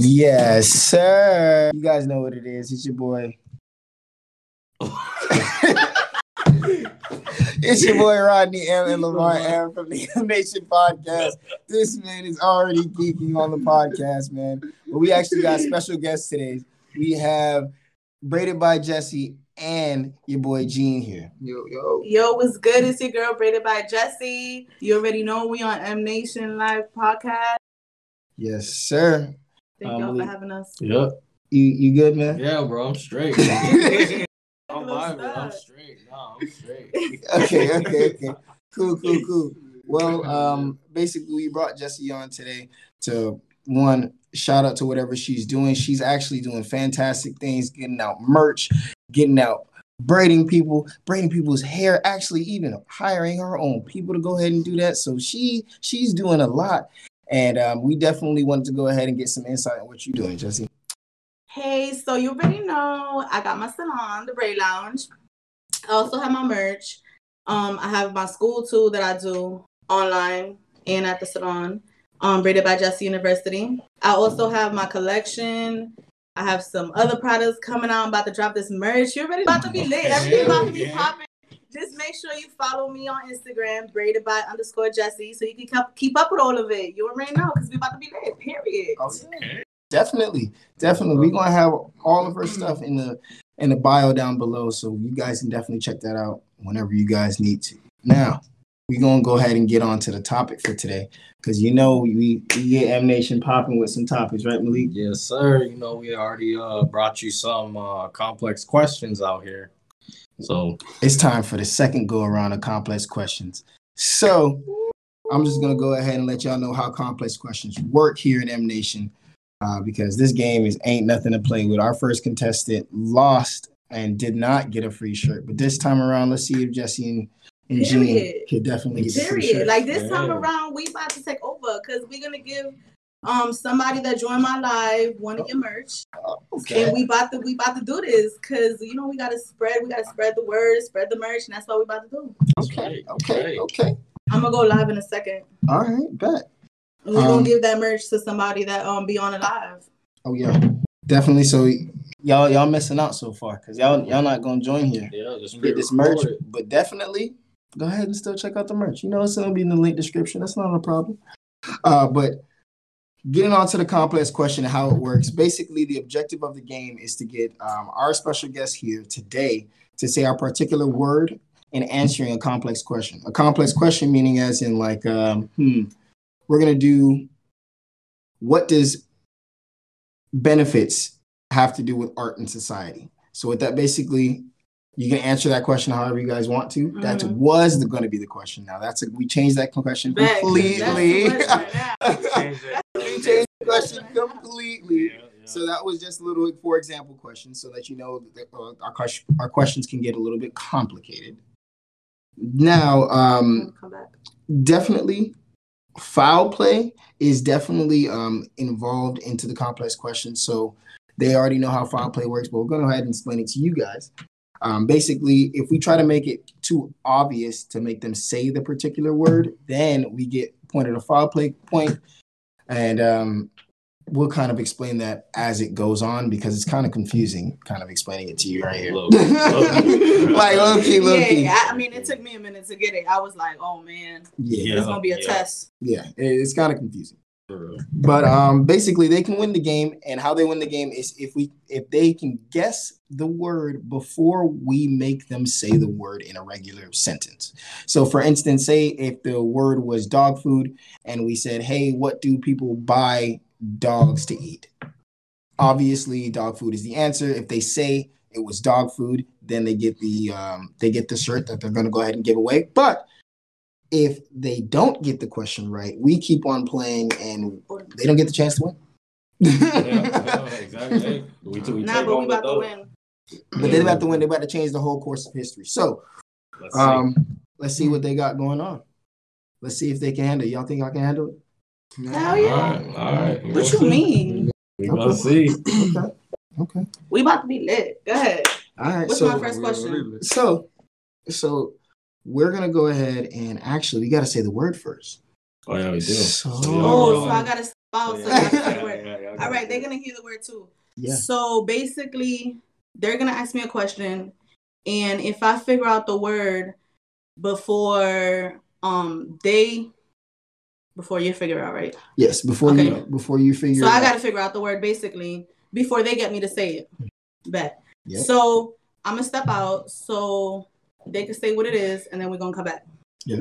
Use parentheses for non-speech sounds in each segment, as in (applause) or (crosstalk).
Yes, sir. You guys know what it is. It's your boy. (laughs) it's your boy Rodney M and Lamar M from the M Nation podcast. This man is already geeking on the podcast, man. But we actually got special guests today. We have Braided by Jessy and your boy Jean here. Yo, yo. Yo, what's good? It's your girl Braided by Jessy. You already know we on M Nation Live podcast. Yes, sir. Thank um, y'all for having us. Yep. You you good, man? Yeah, bro. I'm straight. (laughs) I'm vibing. I'm straight. No, I'm straight. okay, okay, okay. (laughs) Cool, cool, cool. Well, um, basically, we brought Jessy on today to one shout out to whatever she's doing. She's actually doing fantastic things, getting out merch, getting out braiding people, braiding people's hair, actually even hiring her own people to go ahead and do that. So she she's doing a lot. And um, we definitely wanted to go ahead and get some insight on what you're doing, Jessy. Hey, so you already know I got my salon, the Braid Lounge. I also have my merch. Um, I have my school too that I do online and at the salon. Um, braided by Jessy University. I also have my collection. I have some other products coming out. I'm about to drop this merch. You're ready about to be lit. Everything about to be popping just make sure you follow me on Instagram, braided by underscore Jessy, so you can keep, keep up with all of it. You already know because we're about to be there. Period. Okay. Definitely, definitely. We're gonna have all of her stuff in the in the bio down below, so you guys can definitely check that out whenever you guys need to. Now, we're gonna go ahead and get on to the topic for today because you know we, we get M Nation popping with some topics, right, Malik? Yes, sir. You know we already uh, brought you some uh, complex questions out here. So it's time for the second go around of complex questions. So I'm just gonna go ahead and let y'all know how complex questions work here in M Nation, uh, because this game is ain't nothing to play with. Our first contestant lost and did not get a free shirt, but this time around, let's see if Jessy and and Jean could definitely get Period. free shirt. Like this yeah. time around, we about to take over because we're gonna give um somebody that joined my live one of your merch. Okay. And we about to we about to do this because you know we gotta spread we gotta spread the word, spread the merch, and that's what we about to do. Okay, okay, okay. I'm gonna go live in a second. All right, bet. We're um, gonna give that merch to somebody that um be on the live. Oh yeah, definitely. So y'all y'all missing out so far because y'all y'all not gonna join here. Yeah, just get this merch, but definitely go ahead and still check out the merch. You know it's gonna be in the link description. That's not a problem. Uh, but getting on to the complex question of how it works basically the objective of the game is to get um, our special guest here today to say our particular word in answering a complex question a complex question meaning as in like um, hmm we're going to do what does benefits have to do with art and society so with that basically you can answer that question however you guys want to. Mm-hmm. That was going to be the question. Now that's a, we changed that question completely. we changed the (laughs) question completely. Yeah, yeah. So that was just a little, for example, question, so that you know that uh, our our questions can get a little bit complicated. Now, um, definitely, foul play is definitely um, involved into the complex question. So they already know how foul play works, but we're going to go ahead and explain it to you guys. Um, basically, if we try to make it too obvious to make them say the particular word, then we get pointed a foul play point, and um, we'll kind of explain that as it goes on because it's kind of confusing, kind of explaining it to you right here. Low, (laughs) like low key, low key. Yeah, I mean, it took me a minute to get it. I was like, oh man, yeah, it's gonna be a yeah. test. Yeah, it's kind of confusing. But um, basically, they can win the game, and how they win the game is if we if they can guess the word before we make them say the word in a regular sentence. So, for instance, say if the word was dog food, and we said, "Hey, what do people buy dogs to eat?" Obviously, dog food is the answer. If they say it was dog food, then they get the um, they get the shirt that they're going to go ahead and give away. But if they don't get the question right, we keep on playing and they don't get the chance to win. yeah, (laughs) exactly. We, we nah, but we about to win. But they're about to win. They're about to change the whole course of history. So, let's um, see. let's see what they got going on. Let's see if they can handle it. Y'all think I can handle it? Hell yeah. All right. All right. What you mean? We gonna see. Okay. Okay. We about to be lit. Go ahead. All right. What's so, my first question? So, so we're gonna go ahead and actually we gotta say the word first. Oh yeah, we do. So, oh, so I gotta out. So yeah, yeah, yeah, All right, they're gonna hear the word too. Yeah. So basically, they're gonna ask me a question, and if I figure out the word before um they before you figure out, right? Yes, before okay. you before you figure. Out So I got to figure out the word basically before they get me to say it. Mm-hmm. Bet. Yep. So I'm gonna step out so they can say what it is, and then we're gonna come back. Yeah.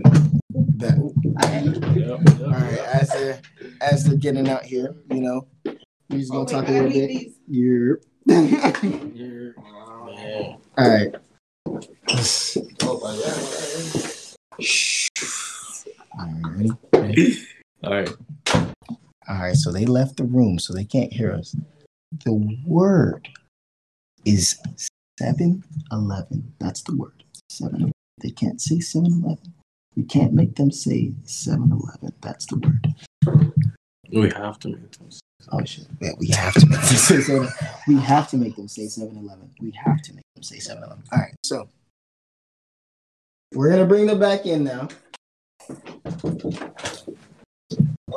That. All right. As they're as they're getting out here, you know, we're just gonna oh, talk wait, a little bit. You're. You're. All right. Oh, All right. All right. All right. So they left the room, so they can't hear us. The word is 7 Eleven. That's the word. 7 They can't say 7 Eleven. We can't make them say 7 Eleven. That's the word. We have to make them say Oh shit. Yeah, we have to make them say 7 We have to make them say 7 Eleven. We have to make them say 7 Eleven. All right. So we're going to bring them back in now.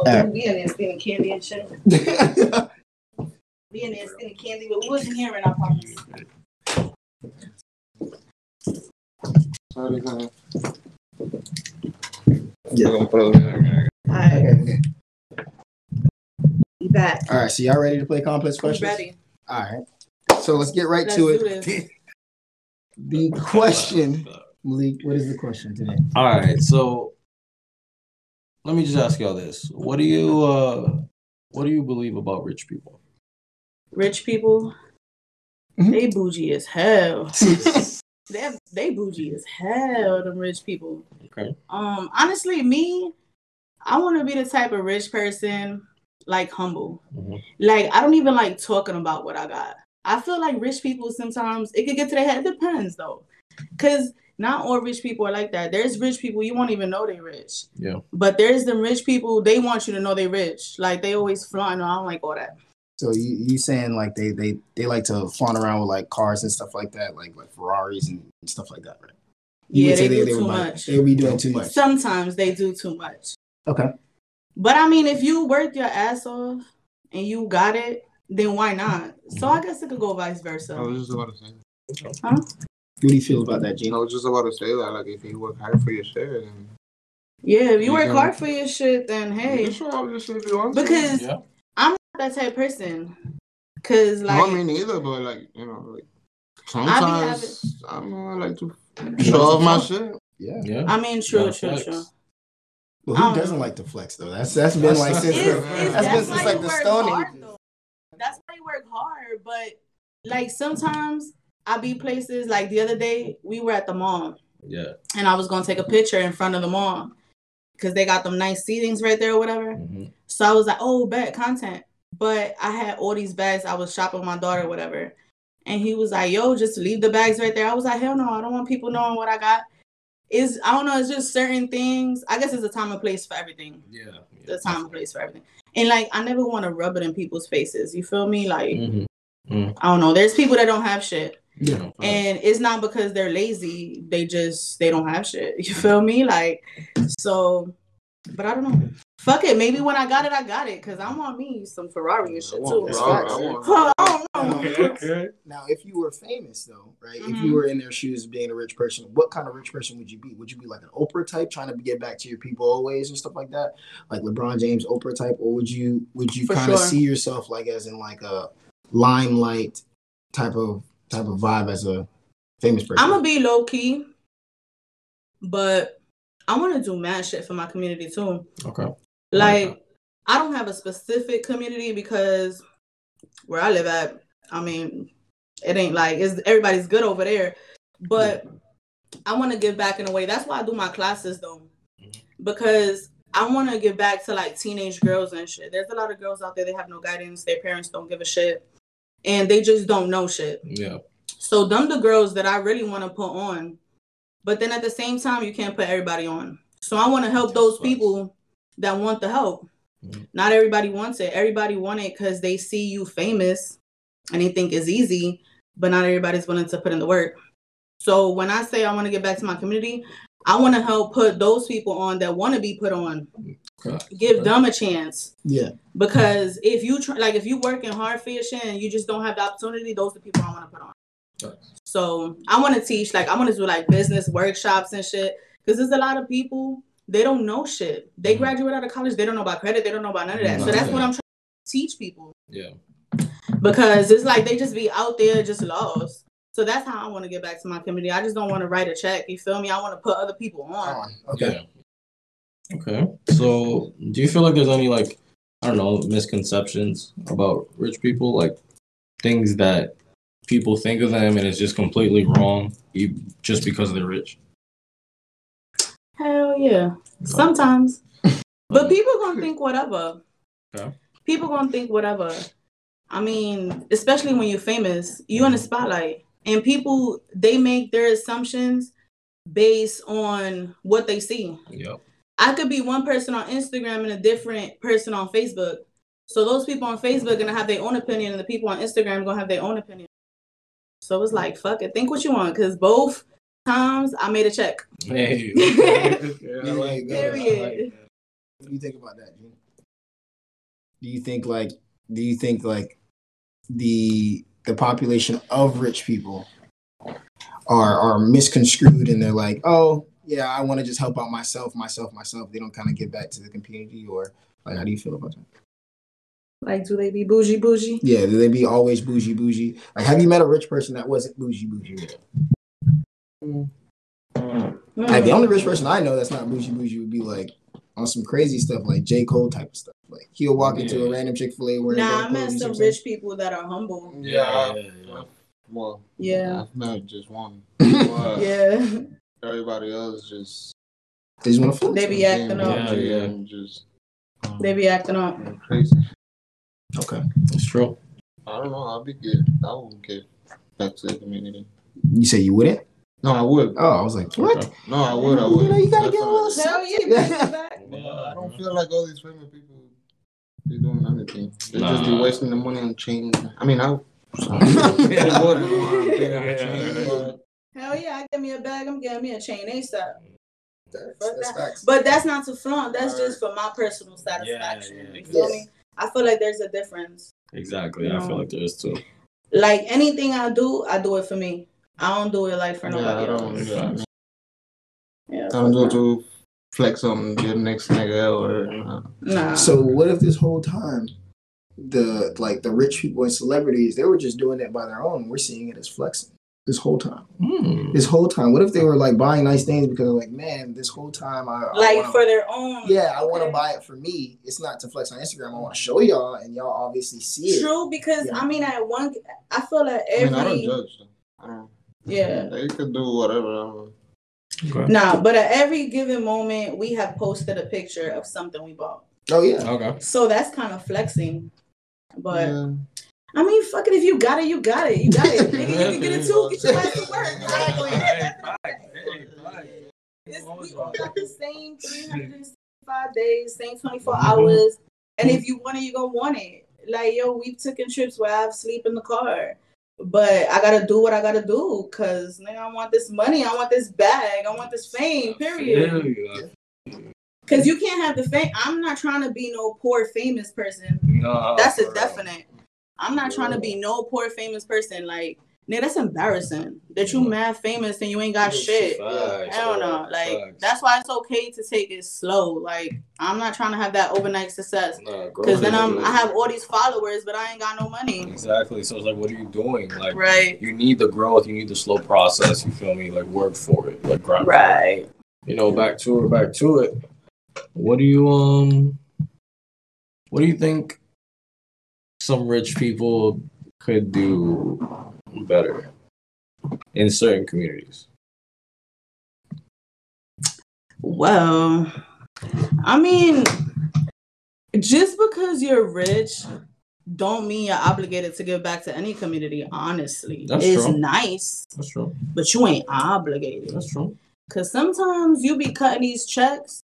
Oh, right. We in there spinning candy and shit. we in there spinning candy, but we wasn't hearing our promise. Sorry, honey. Yeah. Alright. Okay, Be back. All right, so y'all ready to play complex questions? ready. All right. So let's get right let's to it. (laughs) the question, Malik, what is the question today? All right, so let me just ask y'all this: What do you uh, what do you believe about rich people? Rich people, mm-hmm. they bougie as hell. (laughs) they they bougie as hell. Them rich people. Okay. Um, honestly, me, I want to be the type of rich person like humble. Mm-hmm. Like I don't even like talking about what I got. I feel like rich people sometimes it could get to their head. It depends though, because not all rich people are like that. There's rich people you won't even know they're rich. Yeah. But there's the rich people they want you to know they're rich. Like they always flaunt. I don't like all that. So you you saying like they they they like to flaunt around with like cars and stuff like that, like like Ferraris and stuff like that, right? You yeah, they, do they too much. They be doing too much. Sometimes they do too much. Okay. But I mean, if you work your ass off and you got it, then why not? So mm-hmm. I guess it could go vice versa. I was just about to say. Huh? What do you feel about that, Jean? I was just about to say that, like, if you work hard for your shit, then yeah, if you, you work hard for your shit, then hey. You show up your shit if you want because yeah that type of person. Cause like, not me neither, but like you know, like sometimes I, having, I, I like to show off my shit. Yeah, yeah. I mean, true, true, true. Well, who doesn't like to flex though? That's that's been like since it's, it's, that's been since like the Stone Age. That's why you work hard, but like sometimes I be places like the other day we were at the mall. Yeah. And I was gonna take a picture in front of the mall because they got them nice seatings right there or whatever. Mm-hmm. So I was like, oh, bet content. But I had all these bags. I was shopping with my daughter, whatever. And he was like, yo, just leave the bags right there. I was like, hell no, I don't want people knowing what I got. Is I don't know, it's just certain things. I guess it's a time and place for everything. Yeah. yeah the time and place for everything. And like I never want to rub it in people's faces. You feel me? Like mm-hmm. Mm-hmm. I don't know. There's people that don't have shit. Yeah. And it's not because they're lazy. They just they don't have shit. (laughs) You feel me? Like so but I don't know. Fuck it. Maybe when I got it, I got it. Cause I want me some Ferrari and shit too. now, if you were famous though, right? Mm-hmm. If you were in their shoes being a rich person, what kind of rich person would you be? Would you be like an Oprah type, trying to get back to your people always and stuff like that? Like LeBron James, Oprah type, or would you would you kind of sure. see yourself like as in like a limelight type of type of vibe as a famous person? I'm gonna be low key, but I want to do mad shit for my community too. Okay. Like, I don't have a specific community because where I live at, I mean, it ain't like it's everybody's good over there. But I want to give back in a way. That's why I do my classes though, mm-hmm. because I want to give back to like teenage girls and shit. There's a lot of girls out there they have no guidance. Their parents don't give a shit, and they just don't know shit. Yeah. So them the girls that I really want to put on but then at the same time, you can't put everybody on. So I want to help those people that want the help. Mm-hmm. Not everybody wants it. Everybody want it because they see you famous and they think it's easy, but not everybody's willing to put in the work. So when I say I want to get back to my community, I want to help put those people on that want to be put on. Okay. Give okay. them a chance. Yeah. Because if you try, like if you working hard for your shit and you just don't have the opportunity, those are the people I want to put on. Okay. So I want to teach, like I want to do like business workshops and shit. Because there's a lot of people they don't know shit. They mm-hmm. graduate out of college, they don't know about credit, they don't know about none of that. So that's what I'm trying to teach people. Yeah. Because it's like they just be out there just lost. So that's how I want to get back to my community. I just don't want to write a check. You feel me? I want to put other people on. Okay. Yeah. Okay. So do you feel like there's any like I don't know misconceptions about rich people, like things that people think of them and it's just completely wrong, just because they're rich? Hell yeah. Sometimes. (laughs) but people gonna think whatever. Okay. People gonna think whatever. I mean, especially when you're famous, you in the spotlight. And people they make their assumptions based on what they see. Yep. I could be one person on Instagram and a different person on Facebook. So those people on Facebook gonna have their own opinion, and the people on Instagram gonna have their own opinion. So it's like, fuck it, think what you want, because both times I made a check. Hey. (laughs) yeah, like (laughs) Period. What do you think about that, Jean? Do you think like do you think like the the population of rich people are are misconstrued and they're like, oh yeah, I want to just help out myself, myself, myself. They don't kind of give back to the community or like how do you feel about that? Like, do they be bougie bougie? Yeah, do they be always bougie bougie? Like, have you met a rich person that wasn't bougie bougie? Mm. Like the only rich person I know that's not bougie bougie would be like on some crazy stuff like J Cole type of stuff. Like he'll walk yeah. into a random Chick Fil A where. Nah, I met some rich people that are humble. Yeah. yeah. Well. Yeah. I've just one. (laughs) yeah. Everybody else just. They just want to flip. They be acting up. Yeah, yeah. Just. Um, they be acting up. Crazy. Okay, that's true. I don't know. I'll be good. I won't get back to the community. You say you wouldn't? No, I would. Oh, I was like, what? No, I would. I would. You know, you gotta get a little hell yeah. (laughs) I don't feel like all these famous people be doing anything. They nah. just be wasting the money on chains. I mean, I. (laughs) Hell yeah! I get me a bag. I'm getting me a chain ASAP. That's, that's that. But that's not to flaunt. That's right. just for my personal satisfaction. Yeah, yeah, you feel yes. me? I feel like there's a difference. Exactly. You I feel like there is too. Like anything I do, I do it for me. I don't do it like for nobody yeah, else. Yeah. yeah, I don't do it to flex on your next nigga or nah. So what if this whole time the like the rich people and celebrities they were just doing it by their own? We're seeing it as flexing this whole time. Mm. This whole time. What if they were like buying nice things because they're like, man, this whole time I like I wanna, for their own. Yeah, I want to buy it for me. It's not to flex on Instagram. I want to show y'all, and y'all obviously see it. True, because yeah. I mean, at one, I feel like every. I, mean, I don't judge. I don't, yeah. They could do whatever. Okay. Nah, but at every given moment, we have posted a picture of something we bought. Oh yeah. Okay. So that's kind of flexing, but. Yeah. I mean, fuck it. If you got it, you got it. You got it. (laughs) Nigga, you can get it too. Get your ass to work. we all got the same 365 days, same 24 mm-hmm. hours. And if you want it, you're going to want it. Like, yo, we've taken trips where I've sleep in the car. But I gotta do what I gotta do because nigga, I want this money, I want this bag, I want this fame, period. Because you can't have the fame. I'm not trying to be no poor famous person. No, that's a definite. I'm not trying to be no poor famous person. Like Nigga, that's embarrassing that you mad famous and you ain't got shit. I don't know. Like facts. that's why it's okay to take it slow. Like I'm not trying to have that overnight success. Because nah, then I'm I have all these followers, but I ain't got no money. Exactly. So it's like, what are you doing? Like, right. You need the growth. You need the slow process. You feel me? Like work for it. Like grind. Right. You know, back to it. Back to it. What do you um? What do you think? Some rich people could do better in certain communities? Well, I mean, just because you're rich don't mean you're obligated to give back to any community, honestly. That's it's true. nice. That's true. But you ain't obligated. That's true. Cause sometimes you be cutting these checks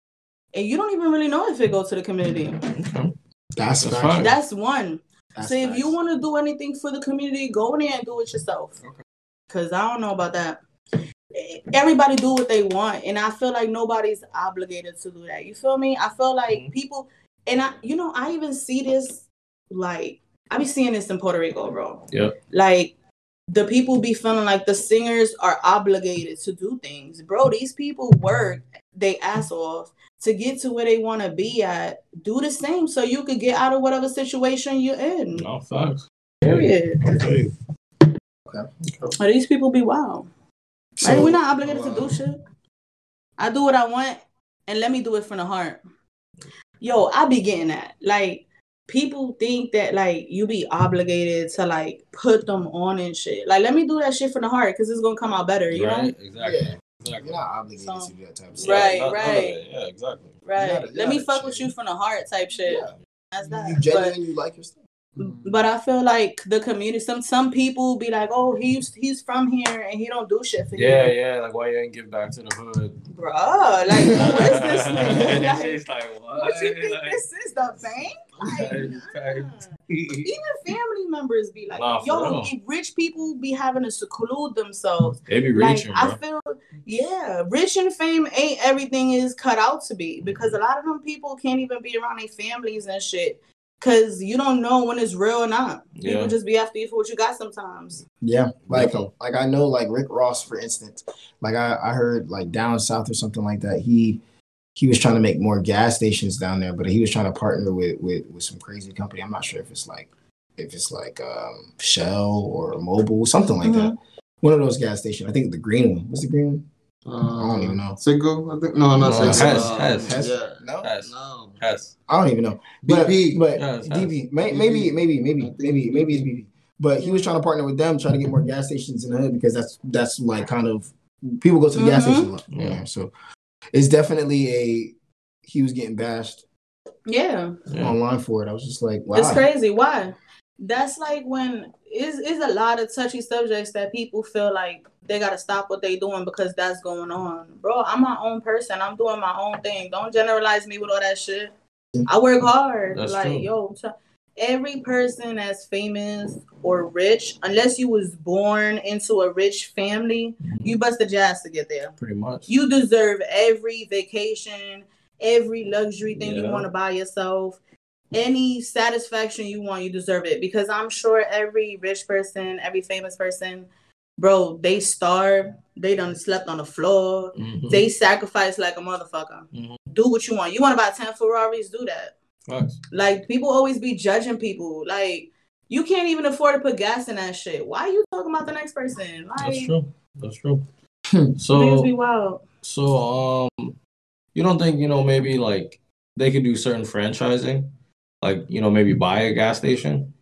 and you don't even really know if it goes to the community. Okay. That's that's, that's one. That's so if nice. you want to do anything for the community, go in there and do it yourself. Okay. Cause I don't know about that. everybody do what they want, and I feel like nobody's obligated to do that. You feel me? I feel like mm-hmm. people, and I, you know, I even see this like I be seeing this in Puerto Rico, bro. Yeah. Like the people be feeling like the singers are obligated to do things. Bro, these people work they ass off to get to where they want to be at. Do the same so you could get out of whatever situation you're in. No facts. Period. Okay. okay. these people be wild. So, right? We're not obligated to do shit. I do what I want and let me do it from the heart. Yo, I be getting that. Like people think that like you be obligated to like put them on and shit. Like, let me do that shit from the heart because it's gonna come out better. You right, know? Exactly. Yeah. Exactly. You're not obligated so, to do that type of stuff. Right, not, right. yeah, exactly. Right. Gotta, let me fuck with you from the heart type shit. Yeah. That's that. You genuinely you like your stuff. Mm-hmm. But I feel like the community, some some people be like, oh, he's he's from here and he don't do shit for yeah, you. Yeah, yeah. Like why you ain't give back to the hood, Bruh, Like what is this? (laughs) like, like, what? What you think like, this is the bank? (laughs) Like, nah. Even family members be like, nah, yo, rich people be having to seclude themselves. They be reaching. Like, I feel, yeah, rich and fame ain't everything is cut out to be because a lot of them people can't even be around their families and shit Cause you don't know when it's real or not. Yeah. People just be after you for what you got sometimes. Yeah. Like um, like I know like Rick Ross, for instance. Like I, I heard like down south or something like that. He he was trying to make more gas stations down there, but he was trying to partner with with, with some crazy company. I'm not sure if it's like if it's like um, Shell or Mobil, something like mm-hmm. that. One of those gas stations. I think the green one. What's the green one? Uh, I don't even know. Single? I think no, not no, Has, has, has. Yeah. No, has. no, has. I don't even know. BP, but, but yeah, DP, may, maybe, maybe, maybe, maybe, maybe it's BP. But he was trying to partner with them, trying to get more gas stations in the hood because that's that's like kind of people go to the mm-hmm. gas station a. Yeah. So it's definitely a he was getting bashed. Yeah. Online for it. I was just like, wow. It's crazy. Why? That's like when is is a lot of touchy subjects that people feel like they gotta stop what they doing because that's going on. Bro, I'm my own person. I'm doing my own thing. Don't generalize me with all that shit. Mm-hmm. I work hard. That's like, true. yo, t- every person that's famous or rich, unless you was born into a rich family, you bust your jazz to get there. Pretty much. You deserve every vacation, every luxury thing yeah. you want to buy yourself any satisfaction you want, you deserve it. Because I'm sure every rich person, every famous person bro, they starved. They done slept on the floor. Mm-hmm. They sacrificed like a motherfucker. Mm-hmm. Do what you want. You want to buy 10 Ferraris? Do that. Nice. Like, people always be judging people. Like, you can't even afford to put gas in that shit. Why are you talking about the next person? Like, That's true. That's true. so, be wild. So, um, you don't think, you know, maybe like they could do certain franchising? Like, you know, maybe buy a gas station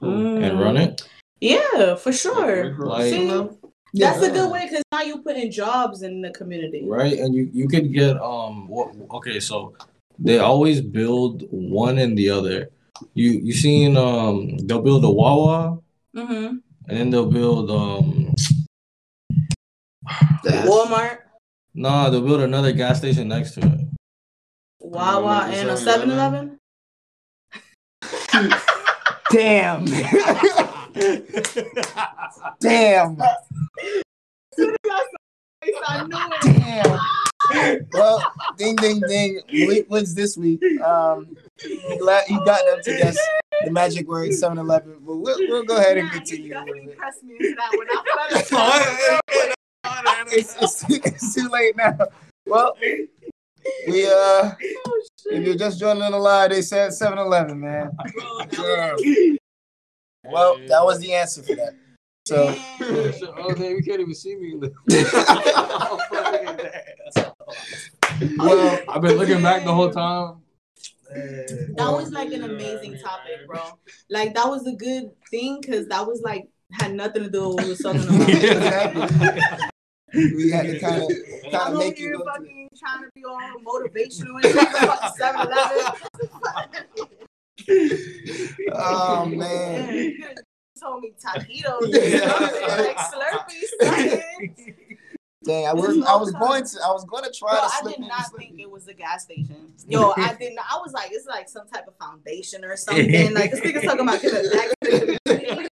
mm. and run it? Yeah, for sure. Like, See, that's a good way because now you put in jobs in the community, right? And you you could get um what okay so they always build one and the other. You you seen um they'll build a Wawa, mm-hmm. and then they'll build um Walmart. Nah, they'll build another gas station next to it. Wawa and a 7-Eleven. Damn. (laughs) Damn. (laughs) Damn. Well, ding, ding, ding. Malik wins this week. Um, glad you got them to guess the magic word 7 Eleven, but we'll, we'll go ahead and continue. (laughs) it's, it's, it's too late now. Well, we uh, oh, if you're just joining the live, they said 7 Eleven, man. Oh, well, that was the answer for that. So, (laughs) oh man, we can't even see me. (laughs) well, I've been looking back the whole time. That was like an amazing topic, bro. Like that was a good thing because that was like had nothing to do with what we were talking about. (laughs) we had to kind of kind of make you go fucking trying to be all motivational and 7 Eleven oh man. Told me taquitos (laughs) like Slurpees. (laughs) Dang, I was I was going to I was going to try Bro, to I did not think it was a gas station. (laughs) Yo, I didn't. I was like, it's like some type of foundation or something. Like this nigga's talking about giving back.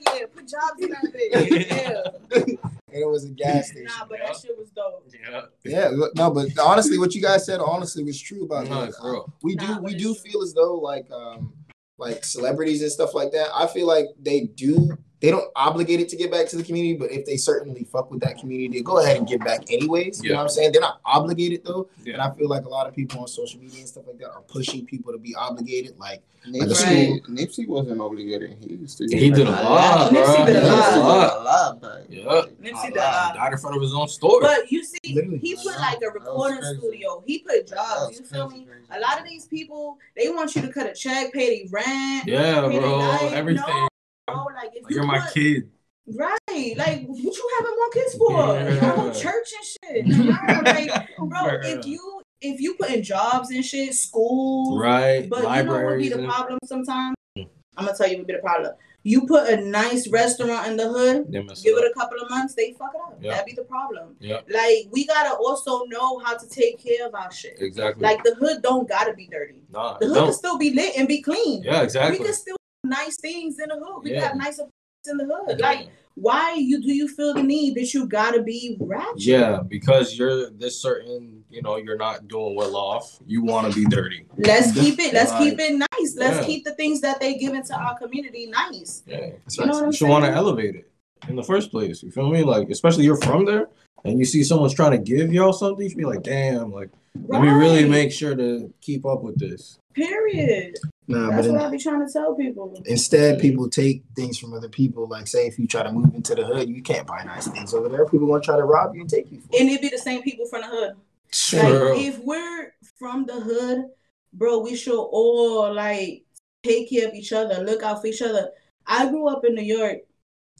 yeah, put jobs in that bitch. Yeah. And it was a gas station. Nah, but that shit was dope. Yeah. Yeah, look, no, but honestly, what you guys said honestly was true about No, that. for real. We Nah, do we do true. feel as though like um like celebrities and stuff like that. I feel like they do they don't obligate it to give back to the community, but if they certainly fuck with that community, they go ahead and give back anyways. You know what I'm saying? They're not obligated though. And I feel like a lot of people on social media and stuff like that are pushing people to be obligated. Like Nipsey, Nipsey wasn't obligated. He used to. He did a lot, bro. Nipsey did a He lot. a lot. A lot, back. Yeah. Nipsey did a lot. died in front of his own store. But you see, Literally. he put like a recording studio. He put jobs. You feel crazy, me? crazy. A lot of these people, they want you to cut a check, pay the rent. yeah, pay bro. the. Everything. No, bro, like if Like, you you're my put- kid. Right. Like, what you having more kids for? Yeah. Church and shit. Like, (laughs) bro, if you if you put in jobs and shit, school, Right. but you know what would be the problem sometimes? I'm gonna tell you what be the problem. You put a nice restaurant in the hood, give it it a couple of months, they fuck it up. Yeah. That'd be the problem. Yeah. Like we gotta also know how to take care of our shit. Exactly. Like the hood don't gotta be dirty. nah, The hood can still be lit and be clean. Yeah, exactly. We can still nice things in the hood. We Yeah. have nicer in the hood. Like why you do you feel the need that you gotta be ratchet? Yeah, because you're this certain, you know, you're not doing well off. You want to be dirty. Let's keep it. Let's Right. keep it nice. Let's Yeah. keep the things that they give into our community nice. Yeah. That's You know right. what I'm You should want to elevate it in the first place. You feel me? Like, especially you're from there and you see someone's trying to give y'all something, you should be like, damn, like, let me really make sure to keep up with this. Period. Nah, That's but what I be trying to tell people. instead people take things from other people. Like say if you try to move into the hood, you can't buy nice things over there. People gonna try to rob you and take you for it. And it be the same people from the hood. Sure. Like if we're from the hood, bro, we should all like take care of each other, look out for each other. I grew up in New York,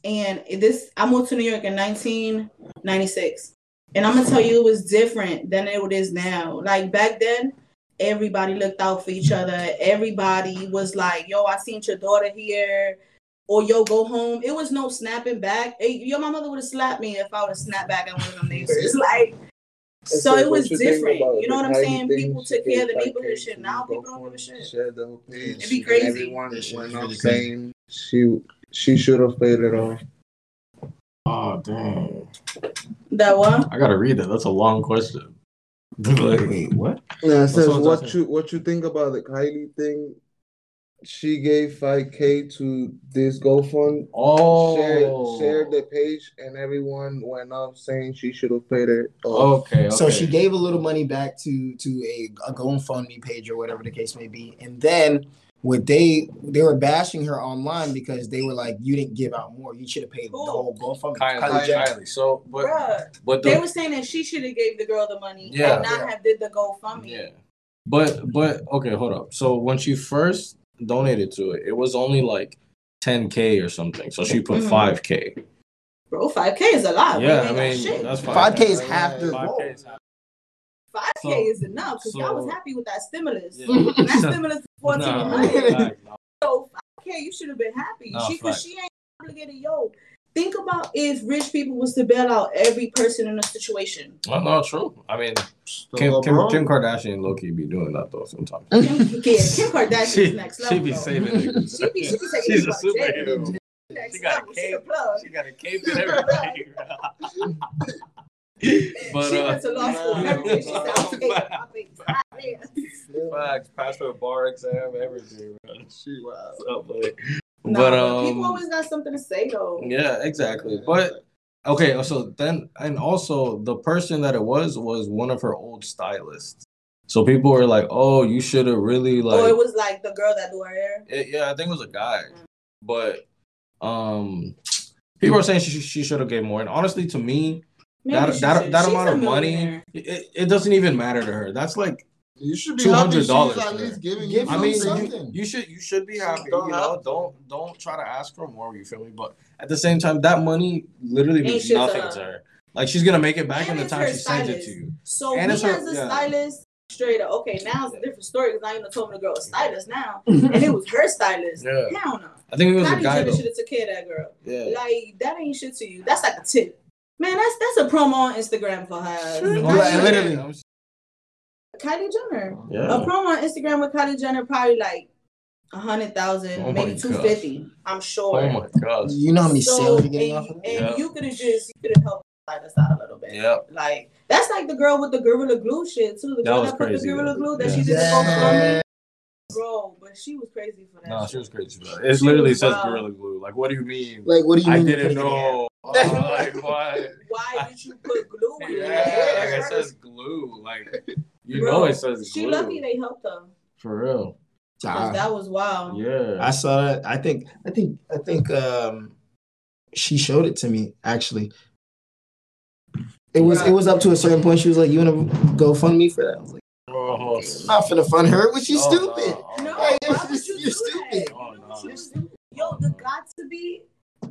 and this I moved to New York in 1996, and I'm gonna tell you it was different than it is now. Like back then, everybody looked out for each other. Everybody was like, "Yo, I seen your daughter here." Or yo, go home. It was no snapping back. Hey, yo, my mother would have slapped me if I would have snapped back at one of them (laughs) neighbors. (laughs) Like, so That's it was what you different. You know what I'm saying? People took care of the neighborhood cake shit. Now people don't give a shit. Share the whole page. It'd be And crazy. Everyone That shit went is up really saying she she should have paid it off. Oh, dang. That what? I got to read that. That's a long question. (laughs) like, wait, what? Yeah, it says someone what talking? you what you think about the Kylie thing. She gave five K to this GoFund. Oh. Shared, shared the oh. page and everyone went off saying she should have paid it off. Okay, okay. So she gave a little money back to to a, a GoFundMe page or whatever the case may be, and then what they they were bashing her online because they were like, "You didn't give out more. You should have paid the Who? whole GoFundMe." Kylie, Kylie Jenner. Kylie. So, but, Bruh. but They were saying that she should have gave the girl the money Yeah. and not Yeah. have did the GoFundMe. Yeah. But but okay, hold up. So when she first donated to it, it was only like 10k or something. So she put Mhm. 5k. Bro, 5K is a lot. Yeah, We I ain't got mean shit. that's fine. Five K is half the goal. Is half. 5K So- is enough because y'all was happy with that stimulus. Yeah. that (laughs) stimulus is 14 Nah, million. fact, no. So 5K, you should have been happy. No, she, cause fact. she ain't obligated. Yo, think about if rich people was to bail out every person in a situation. No, no, true. I mean, Kim, Kim, Kim Kardashian low key be doing that though sometimes. Kim, yeah, Kim Kardashian She, next level. she be though. saving niggas. She be, she be taking (laughs) She's a people out of jail. superhero. She got a level. She cape. She got a cape and everything. (laughs) but she uh, went to law school (laughs) everything. She said, I'll take I'll take facts, passed her bar exam, everything. Man. She wow. Up, like- Nah, but but people um, always got something to say though. yeah, exactly. But okay, so then and also the person that it was was one of her old stylists. So people were like, "Oh, you should have really like." or it was like the girl that do her hair. It- yeah, I think it was a guy, but um, people are saying she she should have gave more. And honestly, to me, Maybe that that that amount of money, it, it doesn't even matter to her. That's like You should be $200 happy at least giving Give you I him mean, something. something. you should you should be happy. Don't You know, have don't don't try to ask for more. You feel me? But at the same time, that money literally means shit nothing her. to her. Like she's gonna make it back in the time her she sends it stylist. to you. So And me it's her- a yeah. stylist, straight up. Okay, now it's a different story because now you done told me the girl was stylist now, (laughs) and it was her stylist. Yeah. Hell no. I think it was a Kylie guy Jenner though. should have took care of that girl. Yeah. Like that ain't shit to you. That's like a tip. Man, that's that's a promo on Instagram for her. Sure, oh, Kylie, literally. Kylie Jenner. A promo on Instagram with Kylie Jenner probably like a hundred thousand, Oh maybe two fifty. I'm sure. Oh my gosh. You know how many So, sales you're getting and, off of that? and Yeah. you could have just you could have helped us out a little bit. Yeah. Like that's like the girl with the gorilla glue shit too. The That girl was that put crazy, the gorilla though. glue that Yeah. she did the Yeah. Bro, but she was crazy for that. No, shit. she was crazy. Bro. It She literally says wild. Gorilla Glue. Like, what do you mean? Like, what do you I mean? you didn't put it know. Oh, like, what? Why (laughs) did you put glue in Yeah, there? like it says glue. Like, you Bro, know it says glue. She glue. lucky they helped her. For real. That was wild. Yeah. I saw that. I think. I think. I think. Um, she showed it to me actually. It was. It was up to a certain point. She was like, "You want to go fund me for that?" I was like, Oh, "I'm not finna fund her. Was she Oh, stupid?" no. No, Hey, why you're- would (laughs) you you're do stupid. that? Oh, no. what you would do? Yo, the got to be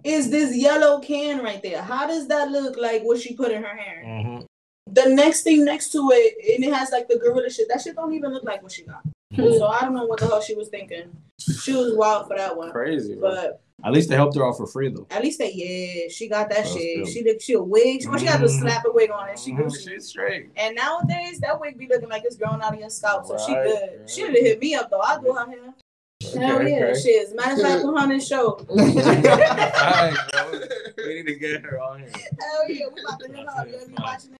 is this yellow can right there. How does that look like what she put in her hair? Mhm. The next thing next to it, and it has like the gorilla shit. That shit don't even look like what she got. Mhm. So I don't know what the hell she was thinking. She was wild for that one. Crazy, bro. But At least they helped her out for free, though. at least they yeah, she got that That's shit. good. She did she a wig. She, well, she got to Mhm. slap a wig on and she Gucci. She's straight. And nowadays that wig be looking like it's growing out of your scalp. So she Right, good. right. She done hit me up though. I'll do her hair. Hell Okay, yeah, okay. she is. Matter of fact, put her on this show. (laughs) Alright, bro. We need to get her on here. Hell yeah, we about to hit her up. You be watching it?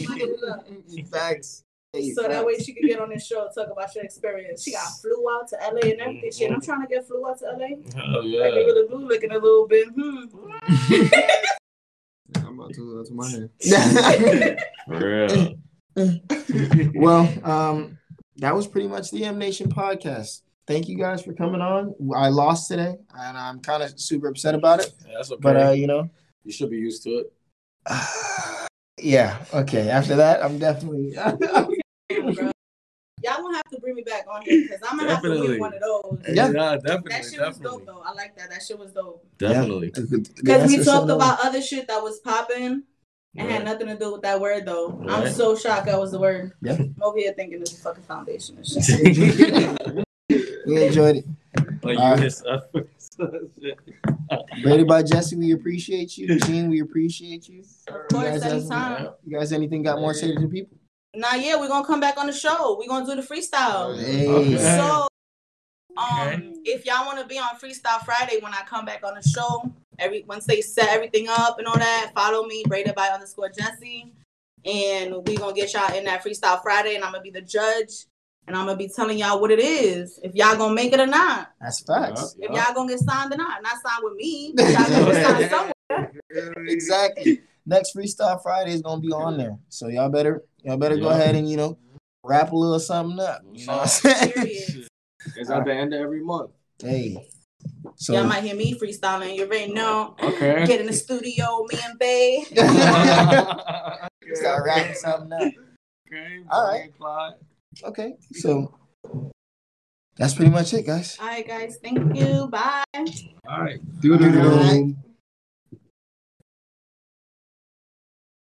She might hit it up. Facts. Hey, So that way she could get on this show and talk about your experience. She got flew out to LA and everything. Shit, I'm trying to get flew out to LA. Hell Like yeah. they really blue looking a little bit. Hmm. (laughs) I'm about to that's my hand. (laughs) For real. well, um, that was pretty much the M Nation podcast. Thank you guys for coming on. I lost today, and I'm kind of super upset about it. Yeah, that's okay. But uh, you know, you should be used to it. (sighs) yeah, okay. After that, I'm definitely. (laughs) Y'all gonna have to bring me back on here because I'm gonna have to Definitely. win one of those. Yeah. definitely. That shit was dope though. I like that. That shit was dope. Definitely. Because we talked about other shit that was popping. It had nothing to do with that word though. I'm so shocked that was the word. Yeah. I'm over here thinking it's a fucking foundation and shit. (laughs) (laughs) we enjoyed it. Like you just shit. Braided by Jessy, we appreciate you. Jean, we appreciate you. Of You course, guys, have- anytime. you guys, anything got more to say to the people? Nah, yeah, we're gonna come back on the show. We're gonna do the freestyle. Hey. Okay. So, um, Okay. if y'all want to be on Freestyle Friday when I come back on the show, every once they set everything up and all that, follow me, braided by underscore Jessy, and we gonna get y'all in that Freestyle Friday, and I'm gonna be the judge, and I'm gonna be telling y'all what it is, if y'all gonna make it or not, That's facts. if y'all gonna get signed or not, not signed with me, (laughs) y'all gonna get signed somewhere. Exactly. Next Freestyle Friday is gonna be on there, so y'all better y'all better go ahead and you know wrap a little something up. You know what I'm saying? It's at the end of every month. hey. So y'all might hear me freestyling. You already know. Okay. Get in the studio, me and Bay. (laughs) (laughs) start wrapping something up. Okay. All right. Clyde. Okay, so that's pretty much it, guys. All right, guys. Thank you. Bye. All right. Do All right.